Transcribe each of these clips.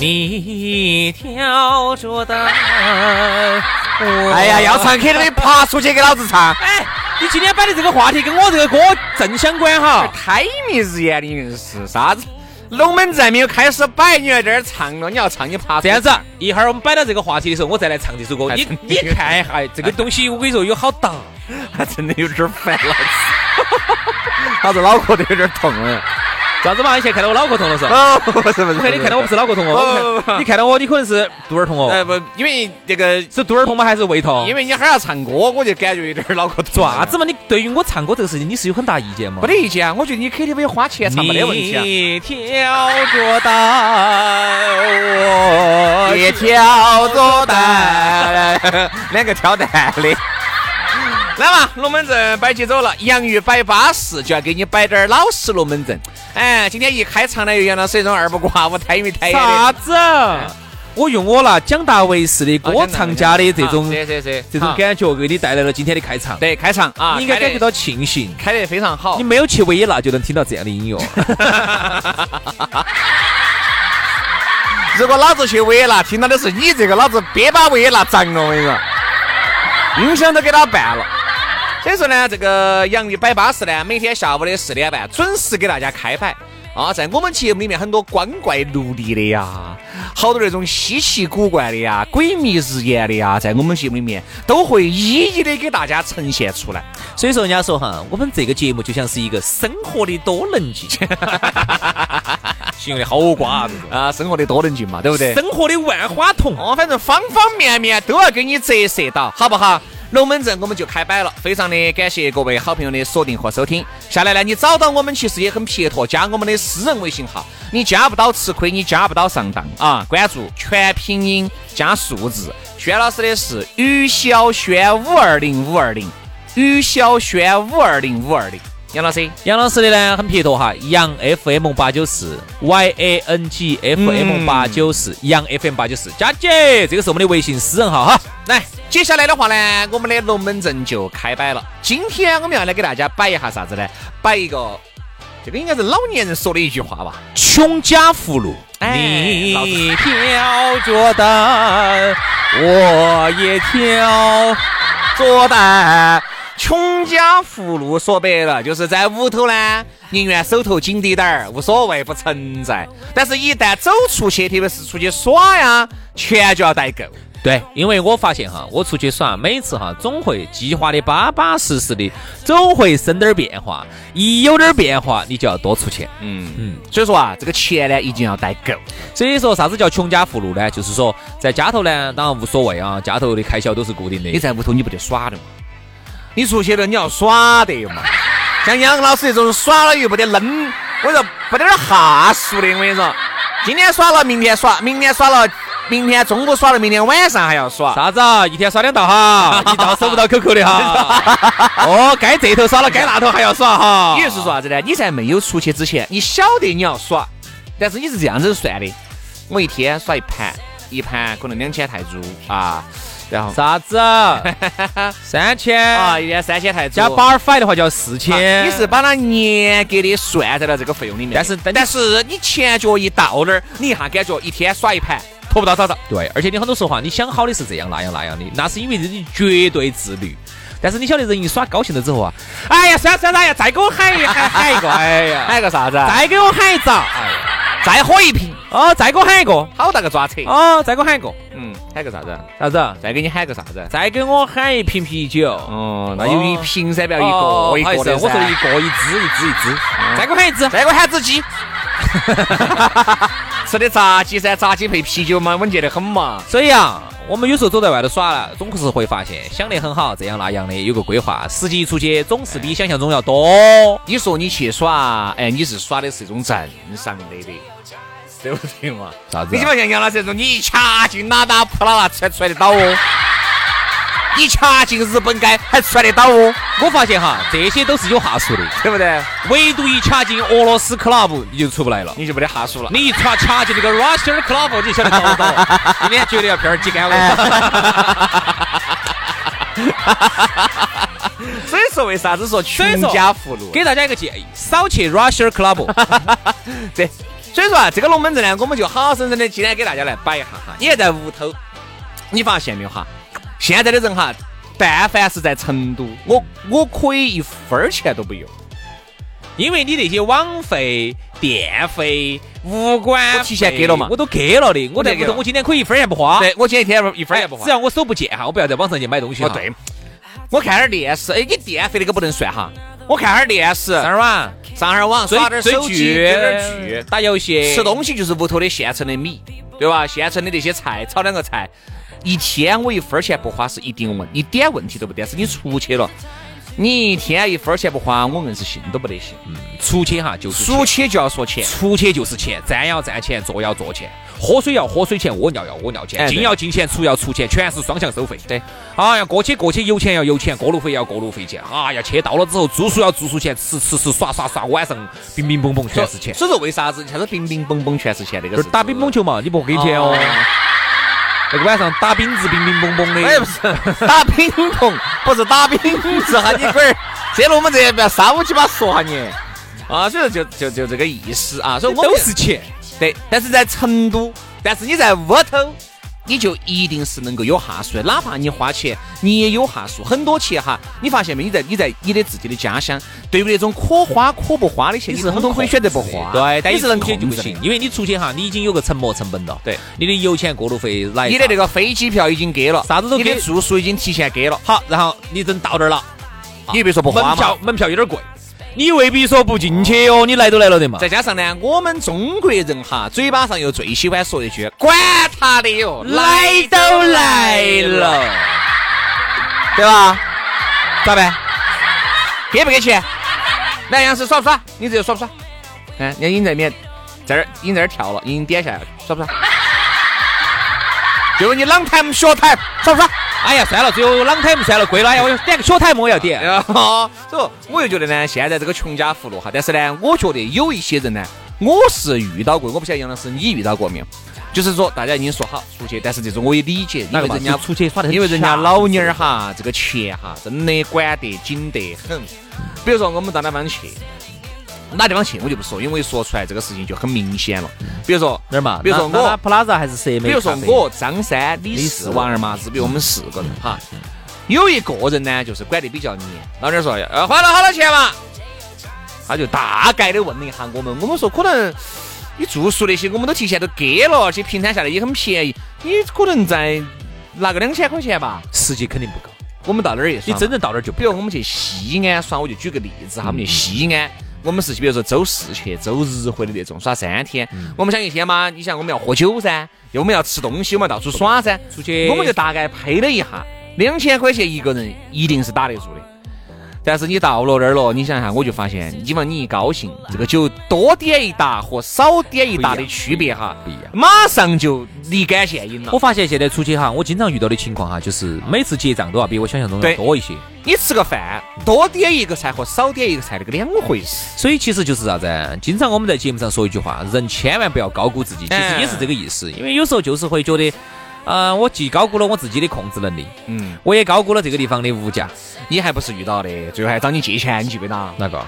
你挑着担，哎呀，要唱 KTV，爬出去给老子唱！哎，你今天摆的这个话题跟我这个歌正相关哈。太迷日眼，你硬是啥子？龙门阵没有开始摆，你在这儿唱了，你要唱你爬。这样子，一会儿我们摆到这个话题的时候，我再来唱这首歌。你你看一下，这个东西 我跟你说有好大，还真的有点烦老子，老子脑壳都有点痛了。啥子嘛？你现在看到我脑壳痛了是？哦，不是不是。我看你看到我不是脑壳痛哦。你看到我，你可能是肚儿痛哦。哎不，因为这个是肚儿痛吗？还是胃痛？因为你还要唱歌，我就感觉有点脑壳痛。啥子嘛？你对于我唱歌这个事情，你是有很大意见吗？没得意见啊，我觉得你 KTV 花钱唱没得问题啊。你挑着担，我也挑着担，两个挑担的。来嘛，龙门阵摆起走了，洋芋摆巴适，就要给你摆点老实龙门阵。哎，今天一开场呢，又杨老师一种二不挂五抬没太啥子？我用我那蒋大为式的歌唱家的这种这种感觉，给你带来了今天的开场。对，开场啊，你应该感觉到庆幸，开得非常好。你没有去维也纳，就能听到这样的音乐。如果老子去维也纳，听到的是你这个，老子别把维也纳砸了，我跟你说，音响都给他办了。所以说呢，这个洋芋摆巴士呢，每天下午的四点半准时给大家开摆啊。在我们节目里面，很多光怪陆离的呀，好多那种稀奇古怪的呀、诡秘日眼的呀，在我们节目里面都会一一的给大家呈现出来。所以说，人家说哈，我们这个节目就像是一个生活的多能镜，形容的好瓜子啊，生活的多能镜嘛，对不对？生活的万花筒哦，反正方方面面都要给你折射到，好不好？龙门阵我们就开摆了，非常的感谢各位好朋友的锁定和收听。下来呢，你找到我们其实也很撇脱，加我们的私人微信号，你加不到吃亏，你加不到上当啊！关注全拼音加数字，轩老师的是于小轩五二零五二零，于小轩五二零五二零。杨老师，杨老师的呢很撇脱哈，杨 FM 八九四，Y A N G F M 八九四，杨 FM 八九四，佳姐，这个是我们的微信私人号哈。来，接下来的话呢，我们的龙门阵就开摆了。今天我们要来给大家摆一下啥子呢？摆一个，这个应该是老年人说的一句话吧，穷家福路。你挑着担，我也挑着担。穷家富路说白了，就是在屋头呢，宁愿手头紧滴点儿，无所谓不存在。但是，一旦走出去，特别是出去耍呀，钱就要带够。对，因为我发现哈，我出去耍，每次哈总会计划的巴巴适适的，总会生点变化。一有点变化，你就要多出钱。嗯嗯，所以说啊，这个钱呢，一定要带够。所以说，啥子叫穷家富路呢？就是说，在家头呢，当然无所谓啊，家头的开销都是固定的。你在屋头，你不得耍的嘛？你出去了，你要耍得嘛？像杨老师这种耍了又不得扔，我说不得点哈数的。我跟你说，今天耍了，明天耍，明天耍了，明天中午耍了，明天晚上还要耍。啥子啊？一天耍两道哈，一道收不到 QQ 的哈。哦，该这头耍了，该那头还要耍哈。你就是说啥子呢？你在没有出去之前，你晓得你要耍，但是你是这样子算的：我一天耍一盘，一盘可能两千泰铢啊。然后啥子？三千啊，一天三千泰铢加巴尔法的话就要四千。你是把它严格的算在了这个费用里面。但是但是你前脚一到那儿，你一下感觉一天耍一盘，拖不到早到。对，而且你很多时候话，你想好的是这样那样那样的，那是因为你绝对自律。但是你晓得人一耍高兴了之后啊，哎呀，算了算了，哎呀，再给我喊一喊喊 一个，哎呀，喊个啥子？再给我喊一遭，哎呀，再喝一瓶。哦，再给我喊一个。好大个抓扯。哦，再给我喊一个。嗯，喊个啥子？啥子？再给你喊个啥子？再给我喊一瓶啤酒。哦，那有一瓶噻，不要一哦个一个的我说的一。个一支一支一支。再给我喊一支。再给我喊只鸡。吃的炸鸡噻，炸鸡配啤酒嘛，稳健得很嘛。所以啊，我们有时候走在外头耍了，总是会发现想得很好，这样那样的有个规划，实际出去总是比想象中要多。你说你去耍，哎，你是耍的是一种正常的的，对不对嘛？啥子啊你起码像杨老师这种，你一掐进哪打扑啦啦才出来得到哦？一掐进日本街还出来得到哦？我发现哈，这些都是有哈数的，对不对？唯独一掐进俄罗斯 club 你就出不来了。你就没得哈数了。你一掐掐进那个 Russian club，你就晓得找不到了。今天绝对要片儿几干了。所以说为啥子说所以说穷家富路？给大家一个建议，少去 Russian club。对，所以说啊，这个龙门阵呢，我们就好好生生的今天给大家来摆一下哈。你还在屋头，你发现没有哈？现在的人哈，但凡是在成都，我我可以一分儿钱都不用。因为你那些网费、电费、物管我提前给了嘛我都给了的。我在屋头，我今天可以一分钱不花。对，我今天一天一分儿也不花只。要我手不贱哈，我不要在网上去买东西哈。哦，对，我看点儿电视，哎，你电费那个不能算哈。我看下儿电视，上网上哈儿网，追耍点手机，剧、追点儿剧，打游戏、吃东西就是屋头的现成的米，对吧？现成的那些菜，炒两个菜，一天我一分钱不花是一定问，一点问题都不得。但是你出去了，你一天一分钱不花，我硬是信都不得信。嗯出去哈就是出去就要说钱，出去就是钱，站要站钱，坐要坐钱，喝水要喝水钱，屙尿要屙尿钱，进要进钱，出要出钱，全是双向收费。对，哎呀，过去过去，油钱要油钱，过路费要过路费钱。哎呀，去到了之后，住宿要住宿钱，吃吃吃，耍耍耍，晚上冰冰蹦蹦全是钱。所以说为啥子你看这冰冰蹦蹦全是钱？那个就是打乒乓球嘛，你不给钱哦。那个晚上打饼子乒乒乓乓的，哎，不是打乒乓，不是打饼子哈，你龟儿，这了我们这不要三五七八说哈你。啊，所以说就就就这个意思啊，所以我们都是钱。对，但是在成都，但是你在屋头，你就一定是能够有哈数的，哪怕你花钱，你也有哈数。很多钱哈，你发现没？你在你在你的自己的家乡，对于那种可花可不花的钱，你是很多可以选择不花，对，但你是能出去控制。。就不行因为你出去哈，你已经有个沉没成本了。对，你的油钱、过路费来，你的那个飞机票已经给了，啥子都给你的住宿已经提前给了，好，然后你等到这儿了，你别说不花嘛门票。门票有点贵，你未必说不进去哦，你来都来了的嘛。再加上呢，我们中国人哈，嘴巴上又最喜欢说一句“管他的哟，来都来了”，对吧？咋办？给不给钱？来，杨师耍不耍？你这个耍不耍？嗯，人家已经在里面，在这儿已经在这儿跳了，已经点下来了，耍不耍？就问你 long time short time 耍不耍？哎呀，算了，只有 long time 算了，贵了，哎呀，我点个小台我要点。啊，所以我又觉得呢，现在这个穷家富路哈，但是呢，我觉得有一些人呢，我是遇到过，我不晓得杨老师你遇到过没有？就是说大家已经说好出去，但是这种我也理解，因为人家出去耍的因为人家恰老妞儿哈，这个钱哈真的管得紧得很。比如说我们到哪地方去，哪地方去我就不说，因为说出来这个事情就很明显了。比如说哪儿嘛？比如说我？比如说我张三、李李四、王二麻子，比如我们四个人哈，有一个人呢就是管得比较严，老点说呃花了好多钱嘛，他就大概的问了一下我们，我们说可能你住宿那些我们都提前都给了，而且平摊下来也很便宜，你可能再拿个两千块钱吧。实际肯定不够。我们到那儿也你算嘛真正到那儿就比如我们去西安耍，我就举个例子哈，我们去西安，我们是比如说周四去，周日回的那种，耍三天。我们想一天嘛，你想我们要喝酒噻，又我们要吃东西，我们要到处耍噻，出去我们就大概配了一下，两千块钱一个人一定是打得住的。但是你到了那儿了，你想一下，我就发现，你嘛你一高兴，这个酒多点一打和少点一打的区别哈，不一样马上就立竿见影了我。发现现在出去哈，我经常遇到的情况哈，就是每次结账都要比我想象中对要多一些。你吃个饭，多点一个菜和少点一个菜那个两回事。所以其实就是啥子？经常我们在节目上说一句话，人千万不要高估自己，其实也是这个意思。因为有时候就是会觉得，呃，我既高估了我自己的控制能力，嗯。我也高估了这个地方的物价。你还不是遇到的，最后还找你借钱，你记不记得？哪个？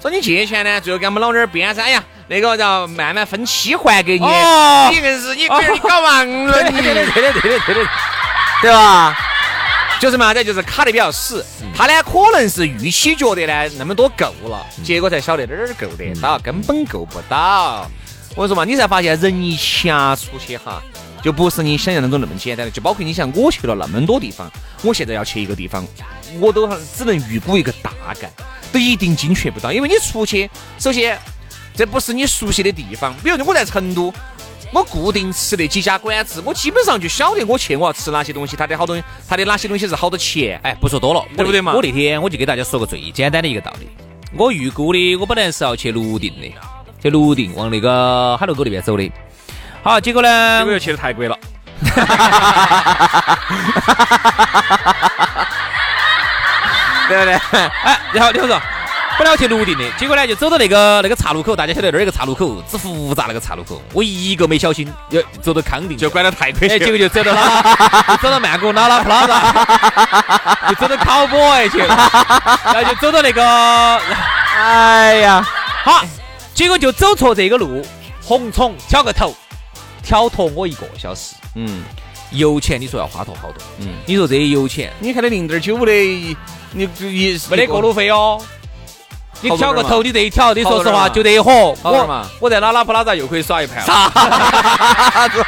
找你借钱呢，最后给我们老娘儿编噻，哎呀，那个叫慢慢分期还给你。哦你硬是你你搞忘了你，对的，对的，对的，对的。对吧？就是嘛，这就是卡的比较死。他呢，可能是预期觉得呢那么多够了，结果才晓得哪儿够得到，根本够不到。我跟你说嘛，你才发现人一掐出去哈，就不是你想象当中那么简单的。就包括你像我去了那么多地方，我现在要去一个地方，我都只能预估一个大概，都一定精确不到。因为你出去，首先这不是你熟悉的地方，比如说我在成都。我固定吃那几家馆子，我基本上就晓得我去我要吃哪些东西，它的好东西，它的哪些东西是好多钱。哎，不说多了，对不对嘛？我那天我就给大家说个最简单的一个道理。我预估的，我本来是要去泸定的，去泸定往那个海螺沟那边走的。好，结果呢？结果又去的泰国了。对不对？哎，然后你说。本来要去泸定的，结果呢就走到那个那个岔路口，大家晓得那儿有个岔路口，之复杂那个岔路口，我一个没小心，就走到康定，就拐到太贵，结果就走到哪，走到曼谷拉拉普拉达，就走到考博哎去，然后就走到那个，哎呀，好，结果就走错这个路，红虫挑个头，挑脱我一个小时，嗯，油钱你说要花脱好多，嗯，你说这些油钱，你看那零点九五的，你你没得过路费哦。你挑个头，你这一挑，你说实话就得火。我我在拉拉普拉达又可以耍一盘。啥子？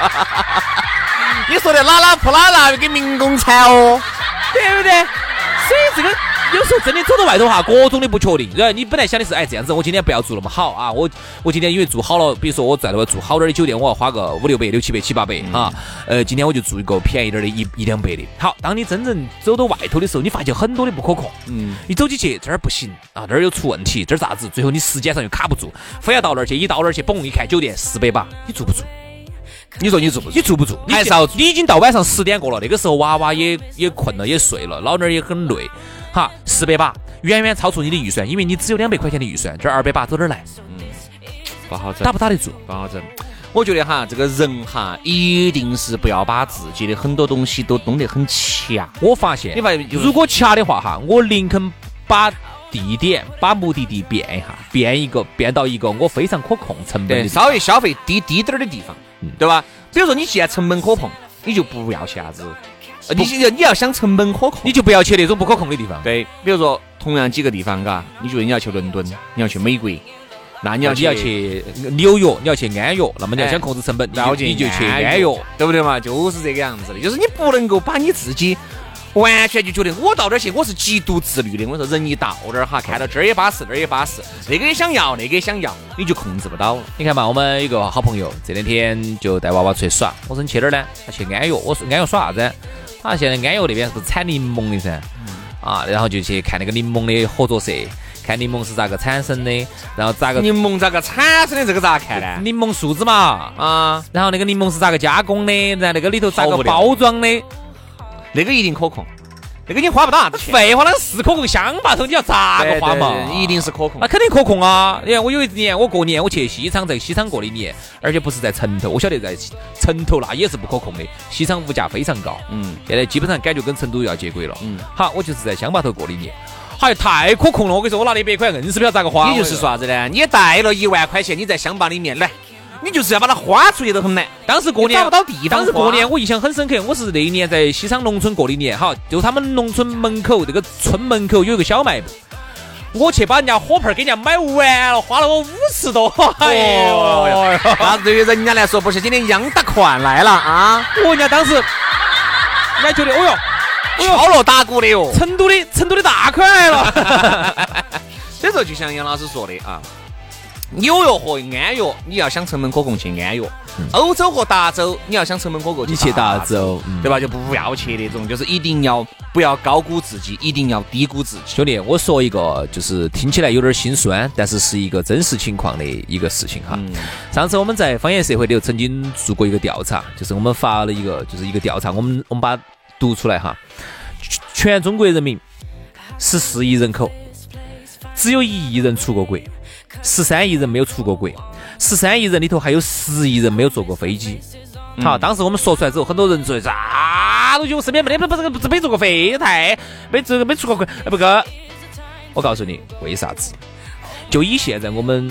你说的拉拉普拉达跟民工餐哦，对不对？所以这个。有时候真的走到外头哈，各种的不确定。然后你本来想的是，哎，这样子我今天不要住那么好啊，我我今天因为住好了，比如说我在那住好点的酒店，我要花个五六百、六七百、七八百哈。呃，今天我就住一个便宜点的，一一两百的。好，当你真正走到外头的时候，你发现很多的不可控。嗯。你走起去这儿不行啊，这儿又出问题，这儿咋子？最后你时间上又卡不住，非要到那儿去，一到那儿去，嘣一看酒店四百八，你住不住？你说你住不？你住不住？还是要？你已经到晚上十点过了，那个时候娃娃也也困了，也睡了，老娘也很累。哈，四百八，远远超出你的预算，因为你只有两百块钱的预算，这二百八走哪儿来？嗯，不好整，打不打得住？不好整。我觉得哈，这个人哈，一定是不要把自己的很多东西都弄得很掐。我发现，你发现，如果掐的话哈，我宁肯把地点、把目的地变一下，变一个，变到一个我非常可控成本的，稍微消费低低点儿的地方，对吧？比如说你既然成本可控，你就不要去啥子。你你你要想成本可控，你就不要去那种不可控的地方。对，比如说同样几个地方，嘎，你觉得你要去伦敦，你要去美国，那你要你要去纽约，你要去安约，那么你要想控制成本，你就去安约，对不对嘛？就是这个样子的，就是你不能够把你自己。完全就觉得我到这儿去，我是极度自律的。我说人一到这儿哈，看到这儿也巴适，那儿也巴适，那个也想要，那个也想要，你就控制不到了。你看嘛，我们一个好朋友这两天就带娃娃出去耍，我说你去哪儿呢？他去安岳。我说安岳耍啥子？他现在安岳那边是不是产柠檬的噻？啊，然后就去看那个柠檬的合作社，看柠檬是咋个产生的，然后咋个柠檬咋个产生的？这个咋看呢？柠檬树子嘛，啊，然后那个柠檬是咋个加工的？然后那个里头咋个包装的？那个一定可控，那个你花不到啥子钱。废话，那是可控，乡坝头你要咋个花嘛？一定是可控，那肯定可控啊！你看我有一年，我过年我去西昌，在西昌过的年，而且不是在城头，我晓得在城头那也是不可控的。西昌物价非常高，嗯，现在基本上感觉跟成都要接轨了，嗯。好，我就是在乡坝头过的年，还太可控了。我跟你说，我拿了一百块，硬是不晓得咋个花。你就是说啥子呢？你带了一万块钱，你在乡坝里面来。你就是要把它花出去都很难。当时过年找不到地方，当时过年我印象很深刻。我是那一年在西昌农村过的年，哈，就他们农村门口这个村门口有一个小卖部，我去把人家火盆给人家买完了，花了我五十多。哎呦，那对于人家来说不是今天央大款来了啊！我人家当时，人家觉得，哦哟，敲锣打鼓的哟，成都的成都的大款来了。所以说，就像杨老师说的啊。纽约和安约，你要想成本可控去安约；欧洲和达州，你要想成本可控，你去达州，对吧？就不要去那种，就是一定要不要高估自己，一定要低估自己。兄弟，我说一个，就是听起来有点心酸，但是是一个真实情况的一个事情哈。上次我们在方言社会里头曾经做过一个调查，就是我们发了一个，就是一个调查，我们我们把读出来哈。全中国人民十四亿人口，只有一亿人出过国。十三亿人没有出过国，十三亿人里头还有十亿人没有坐过飞机。好，当时我们说出来之后，很多人说啥东西？我身边没得不不不没坐过飞，太没这个没出过国，不哥，我告诉你为啥子？就以现在我们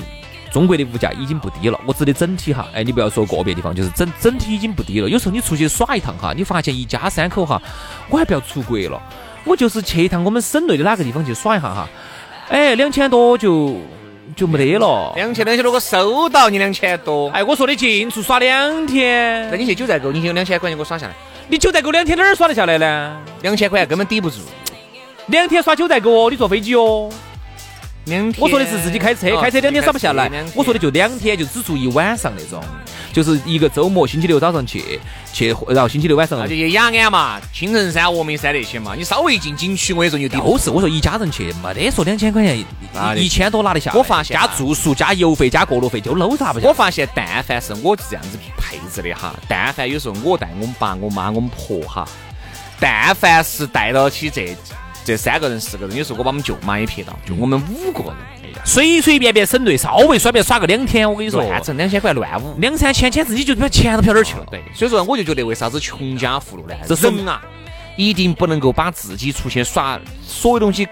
中国的物价已经不低了，我指的整体哈，哎，你不要说个别地方，就是整整体已经不低了。有时候你出去耍一趟哈，你发现一家三口哈，我还不要出国了，我就是去一趟我们省内的哪个地方去耍一下哈，哎，两千多就。就没得了。两千两千，如果收到你两千多，哎，我说的进出耍两天，那你去九寨沟，你就两千块钱给我耍下来，你九寨沟两天哪儿耍得下来呢？两千块钱根本抵不住。两天耍九寨沟哦，你坐飞机哦。两天，我说的是自己开车，开车两天耍不下来。我说的就两天，就只住一晚上那种，就是一个周末，星期六早上去去，然后星期六晚上。那就去雅安嘛，青城山、峨眉山那些嘛。你稍微进景区，我跟你说就都是。我说一家人去，没得说两千块钱，一千多拿得下。我发现加住宿、加油费、加过路费就搂啥不我发现，但凡是我这样子配置的哈，但凡有时候我带我们爸、我妈、我们婆哈，但凡是带到起这。这三个人、四个人，有时候我把我们舅妈也撇到，就我们五个人，随随便便省队，稍微耍便耍个两天，我跟你说，乱整两千块乱舞，两三千，简直你就把钱都飘哪儿去了。对，所以说我就觉得，为啥子穷家富路呢？这人啊，一定不能够把自己出去耍所有东西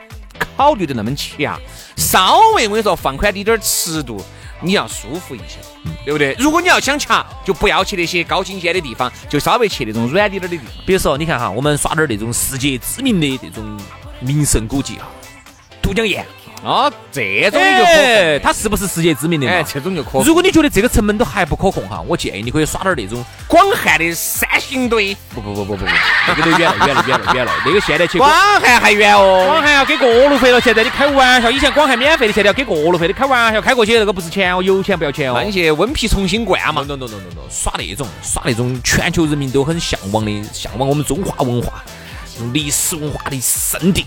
考虑的那么强，稍微我跟你说放宽滴点尺度。你要舒服一些，对不对？如果你要想强，就不要去那些高精尖的地方，就稍微去那种软点点的地方。比如说，你看哈，我们耍点那种世界知名的这种名胜古迹啊，都江堰。啊，这种就可，它是不是世界知名的嘛？哎，这种就可。如果你觉得这个成本都还不可控哈，我建议你可以耍点那种广汉的三星堆。不不不不不不，那个都远了远了远了远了。那个现在去广汉还远哦，广汉要给过路费了。现在你开玩笑，以前广汉免费的，现在要给过路费。你开玩笑，开过去那个不是钱哦，油钱不要钱哦。那些温皮重新灌嘛。no no no no no，耍那种耍那种全球人民都很向往的，向往我们中华文化，历史文化的圣地。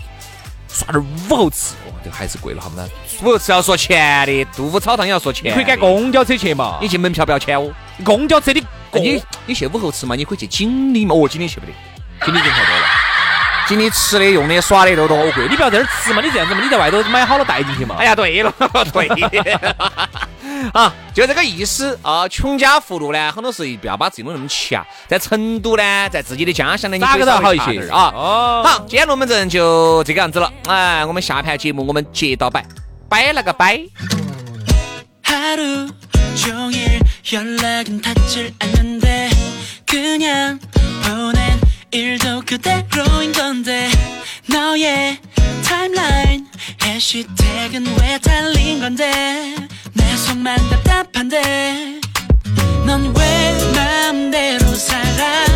耍点武侯祠，哦，这个还是贵了好吗？武侯祠要说钱的，杜甫草堂也要说钱。可以赶公交车去嘛？你进门票不要钱哦。公交车的，你你去武侯祠嘛？你可以去锦里嘛？哦，锦里去不得，锦里人太多了。锦里吃的、用的、耍的都多贵。你不要在这儿吃嘛？你这样子嘛？你在外头买好了带进去嘛？哎呀，对了，对。啊，就这个意思啊！穷家富路呢，很多时候不要把自己弄那么强。在成都呢，在自己的家乡呢，你哪个都好一些啊。哦，好，今天龙门阵就这个样子了。哎，我们下盘节目我们接到摆，摆了个摆。 내 속만 답답한데 넌 왜 마음대로 사라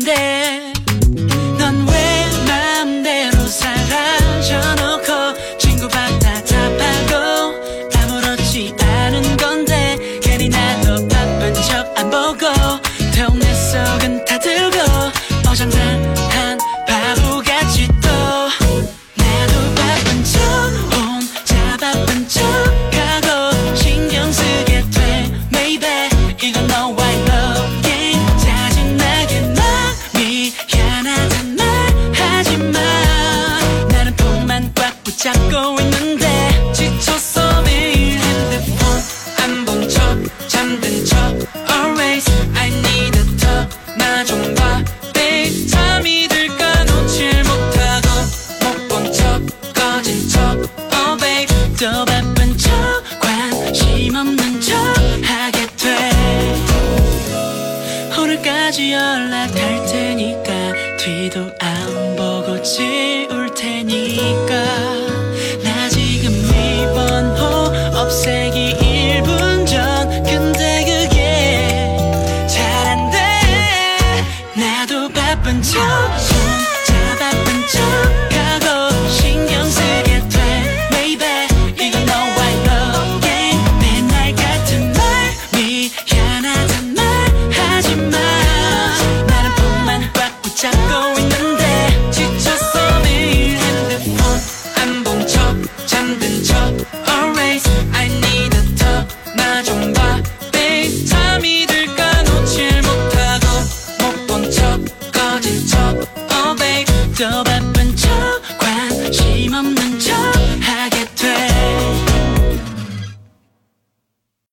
grande. Show.